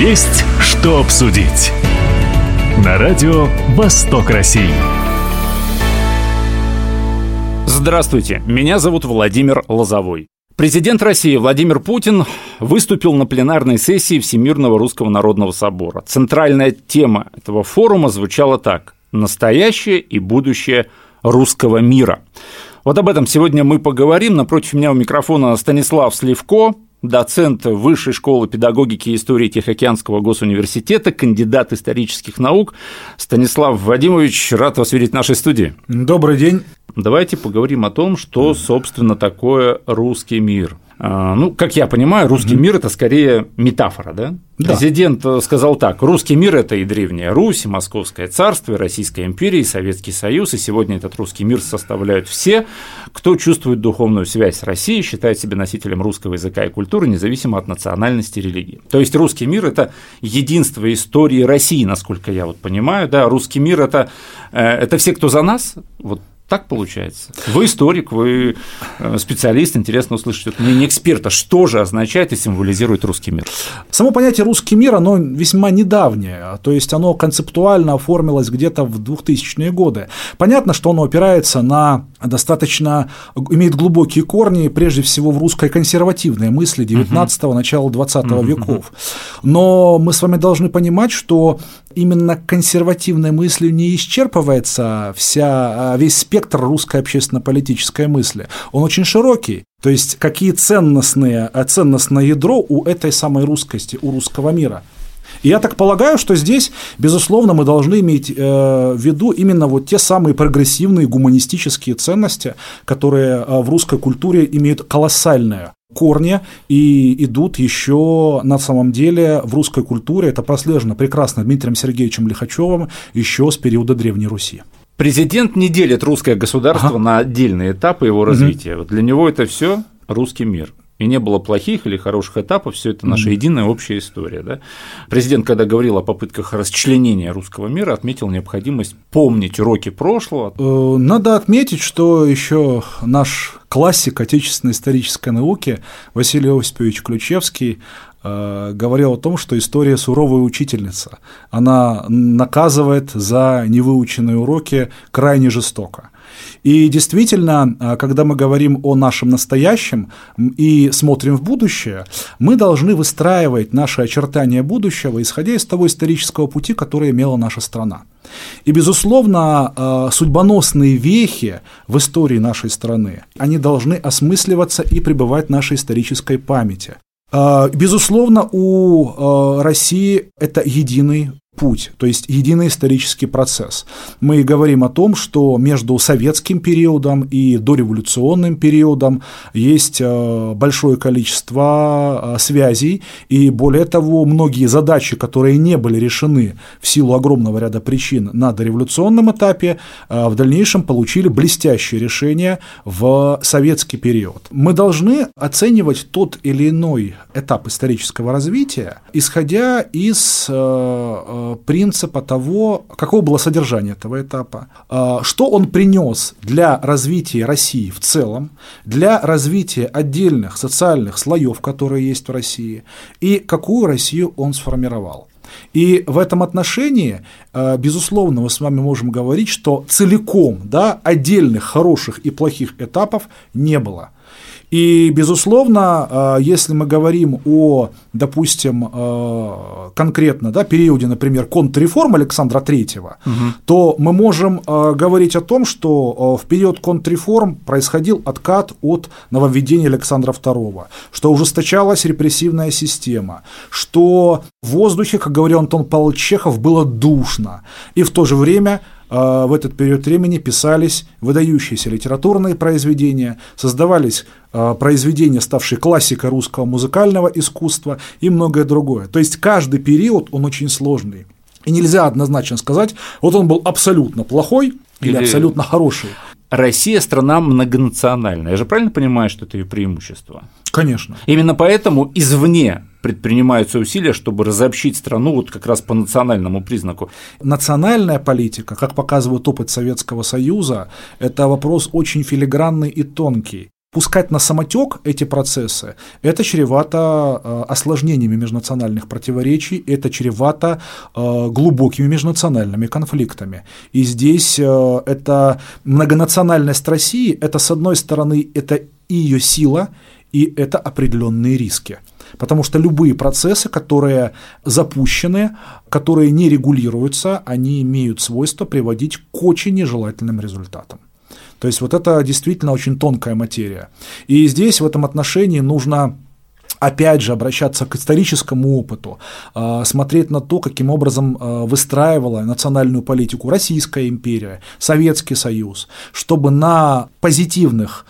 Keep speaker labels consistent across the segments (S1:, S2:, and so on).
S1: Есть что обсудить. На радио «Восток России».
S2: Здравствуйте, меня зовут Владимир Лозовой. Президент России Владимир Путин выступил на пленарной сессии Всемирного Русского Народного Собора. Центральная тема этого форума звучала так «Настоящее и будущее русского мира». Вот об этом сегодня мы поговорим. Напротив меня у микрофона Станислав Сливко, доцент Высшей школы педагогики и истории Тихоокеанского госуниверситета, кандидат исторических наук. Станислав Вадимович, рад вас видеть в нашей студии.
S3: Добрый день.
S2: Давайте поговорим о том, что, собственно, такое русский мир. А, ну, как я понимаю, русский мир это скорее метафора, да? да? Президент сказал так: русский мир это и древняя Русь, и Московское царство, и Российская империя, и Советский Союз, и сегодня этот русский мир составляют все, кто чувствует духовную связь с Россией, считает себя носителем русского языка и культуры, независимо от национальности и религии. То есть русский мир это единство истории России, насколько я вот понимаю, да, русский мир это, э, это все, кто за нас, вот так получается. Вы историк, вы э, специалист, интересно услышать от мнение эксперта. Что же означает и символизирует русский мир?
S3: Само понятие русский мир, оно весьма недавнее, то есть оно концептуально оформилось где-то в 2000-е годы. Понятно, что оно опирается на достаточно, имеет глубокие корни, прежде всего в русской консервативной мысли 19-го, начала 20 веков. Но мы с вами должны понимать, что именно консервативной мыслью не исчерпывается вся, а, весь спектр русской общественно-политической мысли. Он очень широкий. То есть какие ценностные, а, ценностное ядро у этой самой русскости, у русского мира. И я так полагаю, что здесь, безусловно, мы должны иметь э, в виду именно вот те самые прогрессивные гуманистические ценности, которые э, в русской культуре имеют колоссальное корни и идут еще на самом деле в русской культуре. Это прослежено прекрасно Дмитрием Сергеевичем Лихачевым еще с периода Древней Руси.
S2: Президент не делит русское государство ага. на отдельные этапы его развития. Угу. Для него это все русский мир и не было плохих или хороших этапов, все это наша единая общая история. Да? Президент, когда говорил о попытках расчленения русского мира, отметил необходимость помнить уроки прошлого.
S3: Э, надо отметить, что еще наш классик отечественной исторической науки Василий Осипович Ключевский говорил о том, что история суровая учительница. Она наказывает за невыученные уроки крайне жестоко. И действительно, а, когда мы говорим о нашем настоящем и смотрим в будущее, мы должны выстраивать наши очертания будущего, исходя из того исторического пути, который имела наша страна. И, безусловно, а, судьбоносные вехи в истории нашей страны, они должны осмысливаться и пребывать в нашей исторической памяти. А, безусловно, у России это единый путь, то есть единый исторический процесс. Мы говорим о том, что между советским периодом и дореволюционным периодом есть э, большое количество э, связей, и более того, многие задачи, которые не были решены в силу огромного ряда причин на дореволюционном этапе, э, в дальнейшем получили блестящее решение в советский период. Мы должны оценивать тот или иной этап исторического развития, исходя из принципа того, каково было содержание этого этапа, а, что он принес для развития России в целом, для развития отдельных социальных слоев, которые есть в России, и какую Россию он сформировал. И в этом отношении, а, безусловно, мы с вами можем говорить, что целиком да, отдельных хороших и плохих этапов не было – и, безусловно, а, если мы говорим о, допустим, а, конкретно да, периоде, например, контрреформ Александра III, угу. то мы можем а, говорить о том, что в период контрреформ происходил откат от нововведения Александра II, что ужесточалась репрессивная система, что в воздухе, как говорил Антон Павлович Чехов, было душно, и в то же время в этот период времени писались выдающиеся литературные произведения, создавались а, произведения, ставшие классикой русского музыкального искусства и многое другое. То есть каждый период, он очень сложный. И нельзя однозначно сказать, вот он был абсолютно плохой или, или абсолютно хороший.
S2: Россия страна многонациональная. Я же правильно понимаю, что это ее преимущество?
S3: Конечно.
S2: Именно поэтому извне предпринимаются усилия, чтобы разобщить страну вот как раз по национальному признаку.
S3: Национальная политика, как показывает опыт Советского Союза, это вопрос очень филигранный и тонкий. пускать на самотек эти процессы, это чревато э, осложнениями межнациональных противоречий, это чревато э, глубокими межнациональными конфликтами. И здесь э, это многонациональность России, это с одной стороны, это ее сила, и это определенные риски. Потому что любые процессы, которые запущены, которые не регулируются, они имеют свойство приводить к очень нежелательным результатам. То есть вот это действительно очень тонкая материя. И здесь в этом отношении нужно опять же, обращаться к историческому опыту, а, смотреть на то, каким образом а, выстраивала национальную политику Российская империя, Советский Союз, чтобы на позитивных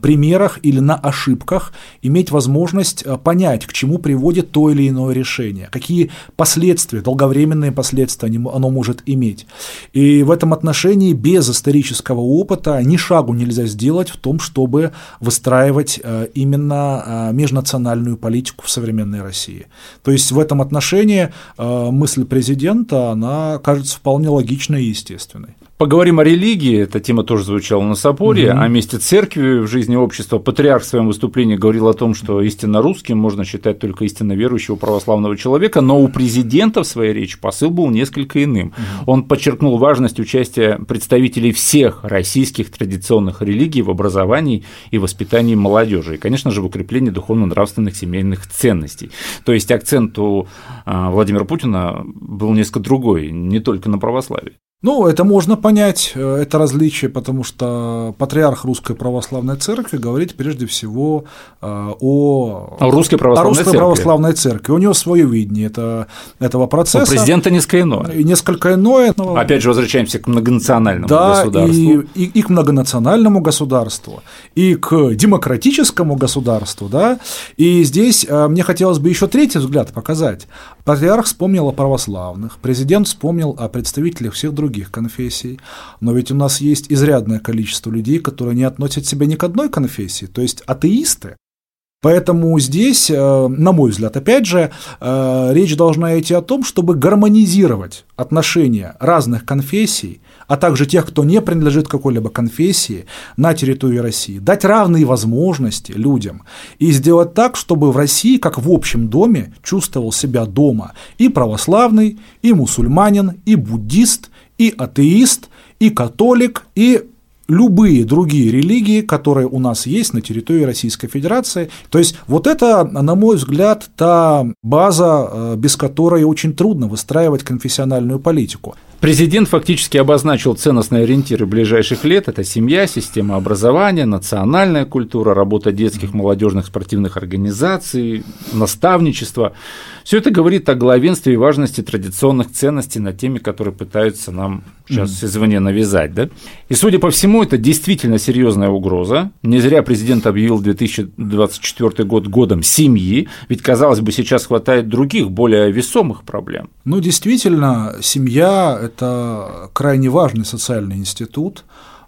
S3: примерах или на ошибках иметь возможность э, понять, к чему приводит то или иное решение, какие последствия, долговременные последствия оно может иметь. И в этом отношении без исторического опыта ни шагу нельзя сделать в том, чтобы выстраивать э, именно межнациональную политику в современной России. То есть в этом отношении мысль президента, она кажется вполне логичной и естественной.
S2: Поговорим о религии, эта тема тоже звучала на соборе, угу. о месте церкви в жизни общества. Патриарх в своем выступлении говорил о том, что истинно русским можно считать только истинно верующего православного человека, но у президента в своей речи посыл был несколько иным. Угу. Он подчеркнул важность участия представителей всех российских традиционных религий в образовании и воспитании молодежи, и, конечно же, в укреплении духовно-нравственных семейных ценностей. То есть акцент у а, Владимира Путина был несколько другой, не только на православии.
S3: Ну, это можно понять, э, это различие, потому что патриарх Русской Православной Церкви говорит прежде всего э, о,
S2: о Русской Православной, о
S3: русской церкви. православной Церкви. У него свое видение это, этого процесса.
S2: У президента несколько иное.
S3: И несколько иное.
S2: Но... Опять же, возвращаемся к многонациональному да, государству.
S3: И, и, и к многонациональному государству, и к демократическому государству. Да? И здесь э, мне хотелось бы еще третий взгляд показать. Патриарх вспомнил о православных, президент вспомнил о представителях всех других конфессий, но ведь у нас есть изрядное количество людей, которые не относят себя ни к одной конфессии, то есть атеисты. Поэтому здесь, э, на мой взгляд, опять же, э, речь должна идти о том, чтобы гармонизировать отношения разных конфессий, а также тех, кто не принадлежит какой-либо конфессии на территории России, дать равные возможности людям и сделать так, чтобы в России, как в общем доме, чувствовал себя дома и православный, и мусульманин, и буддист, и атеист, и католик, и любые другие религии, которые у нас есть на территории Российской Федерации. То есть вот это, на мой взгляд, та база, э, без которой очень трудно выстраивать конфессиональную политику.
S2: Президент фактически обозначил ценностные ориентиры ближайших лет. Это семья, система образования, национальная культура, работа детских, молодежных спортивных организаций, наставничество. Все это говорит о главенстве и важности традиционных ценностей на теме, которые пытаются нам сейчас извне навязать. Да? И, судя по всему, это действительно серьезная угроза. Не зря президент объявил 2024 год годом семьи, ведь, казалось бы, сейчас хватает других, более весомых проблем.
S3: Ну, действительно, семья это крайне важный социальный институт.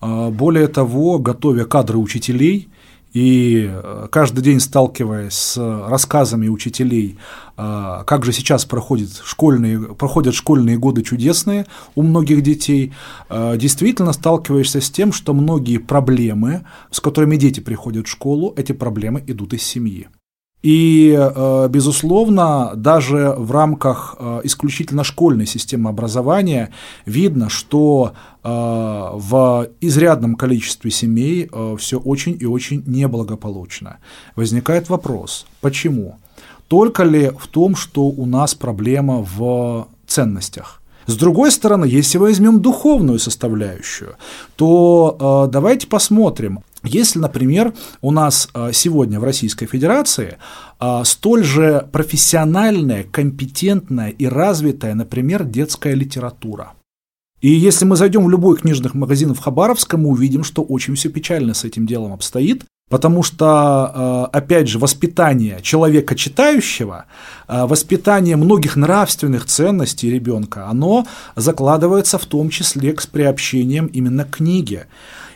S3: А, более того, готовя кадры учителей и э, каждый день сталкиваясь с рассказами учителей, а, как же сейчас проходят школьные, проходят школьные годы чудесные у многих детей, а, действительно сталкиваешься с тем, что многие проблемы, с которыми дети приходят в школу, эти проблемы идут из семьи. И, э, безусловно, даже в рамках э, исключительно школьной системы образования видно, что э, в изрядном количестве семей все очень и очень неблагополучно. Возникает вопрос, почему? Только ли в том, что у нас проблема в ценностях? С другой стороны, если возьмем духовную составляющую, то э, давайте посмотрим, если, например, у нас а, сегодня в Российской Федерации а, столь же профессиональная, компетентная и развитая, например, детская литература. И если мы зайдем в любой книжных магазин в Хабаровском, мы увидим, что очень все печально с этим делом обстоит, потому что, а, опять же, воспитание человека читающего, воспитание многих нравственных ценностей ребенка, оно закладывается в том числе с приобщением именно к книге.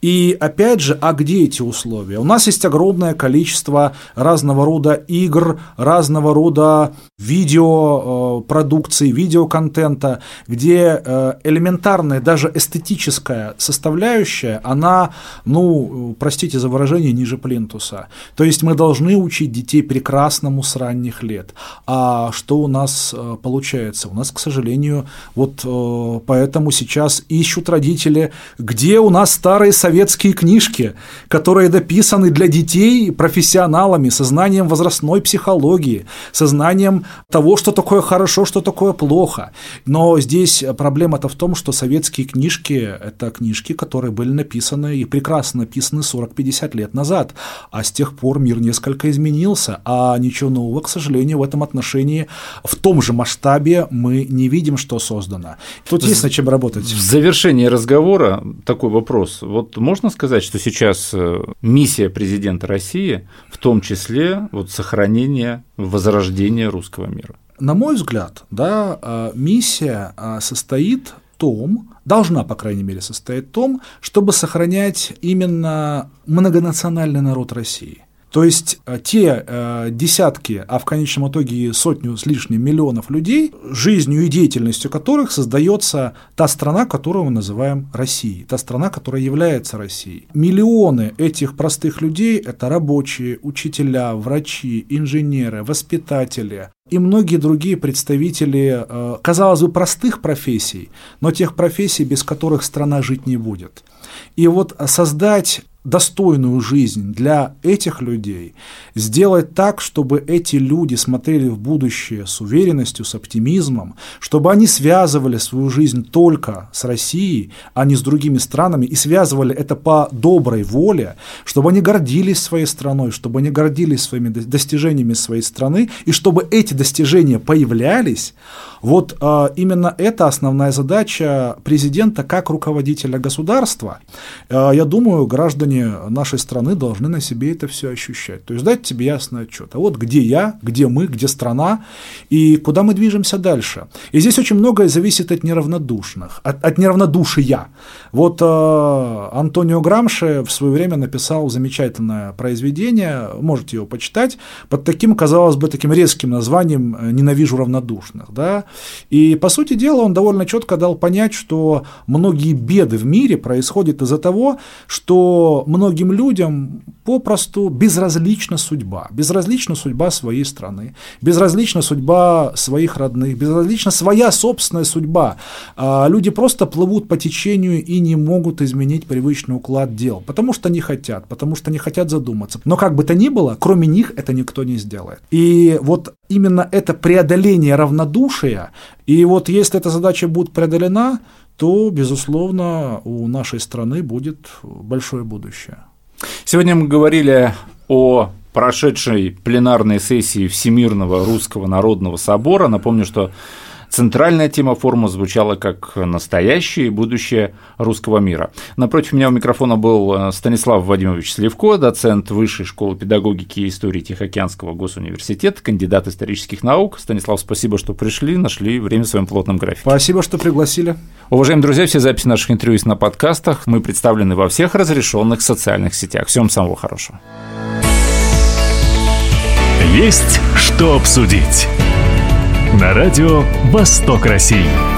S3: И опять же, а где эти условия? У нас есть огромное количество разного рода игр, разного рода видеопродукции, видеоконтента, где э, элементарная, даже эстетическая составляющая, она, ну, простите за выражение, ниже плинтуса. То есть мы должны учить детей прекрасному с ранних лет. А что у нас э, получается? У нас, к сожалению, вот э, поэтому сейчас ищут родители, где у нас старые советские книжки, которые дописаны для детей профессионалами, со знанием возрастной психологии, со знанием того, что такое хорошо, что такое плохо. Но здесь проблема-то в том, что советские книжки – это книжки, которые были написаны и прекрасно написаны 40-50 лет назад, а с тех пор мир несколько изменился, а ничего нового, к сожалению, в этом отношении в том же масштабе мы не видим, что создано. Тут есть над чем работать.
S2: В завершении разговора такой вопрос. Вот можно сказать, что сейчас э, миссия президента России в том числе вот сохранение, возрождение русского мира?
S3: На мой взгляд, да, э, миссия э, состоит в том, должна, по крайней мере, состоять в том, чтобы сохранять именно многонациональный народ России. То есть э, те э, десятки, а в конечном итоге сотню с лишним миллионов людей, жизнью и деятельностью которых создается та страна, которую мы называем Россией, та страна, которая является Россией. Миллионы этих простых людей – это рабочие, учителя, врачи, инженеры, воспитатели, и многие другие представители, э, казалось бы, простых профессий, но тех профессий, без которых страна жить не будет. И вот создать достойную жизнь для этих людей, сделать так, чтобы эти люди смотрели в будущее с уверенностью, с оптимизмом, чтобы они связывали свою жизнь только с Россией, а не с другими странами, и связывали это по доброй воле, чтобы они гордились своей страной, чтобы они гордились своими достижениями своей страны, и чтобы эти достижения появлялись, вот а, именно это основная задача президента как руководителя государства. А, я думаю, граждане нашей страны должны на себе это все ощущать. То есть дать тебе ясный отчет. А вот где я, где мы, где страна и куда мы движемся дальше. И здесь очень многое зависит от неравнодушных, от, от неравнодушия. Вот а, Антонио Грамши в свое время написал замечательное произведение, можете его почитать, под таким, казалось бы, таким резким названием «Ненавижу равнодушных». Да? И, по сути дела, он довольно четко дал понять, что многие беды в мире происходят из-за того, что многим людям попросту безразлична судьба. Безразлична судьба своей страны, безразлична судьба своих родных, безразлична своя собственная судьба. А люди просто плывут по течению и не могут изменить привычный уклад дел, потому что не хотят, потому что не хотят задуматься. Но как бы то ни было, кроме них это никто не сделает. И вот именно это преодоление равнодушия, и вот если эта задача будет преодолена, то, безусловно, у нашей страны будет большое будущее.
S2: Сегодня мы говорили о прошедшей пленарной сессии Всемирного Русского Народного Собора. Напомню, что Центральная тема форума звучала как «Настоящее и будущее русского мира». Напротив меня у микрофона был э, Станислав Вадимович Сливко, доцент Высшей школы педагогики и истории Тихоокеанского госуниверситета, кандидат исторических наук. Станислав, спасибо, что пришли, нашли время в своем плотном графике.
S3: Спасибо, что пригласили.
S2: Уважаемые друзья, все записи наших интервью есть на подкастах. Мы представлены во всех разрешенных социальных сетях. Всем самого хорошего.
S1: Есть что обсудить на радио «Восток России».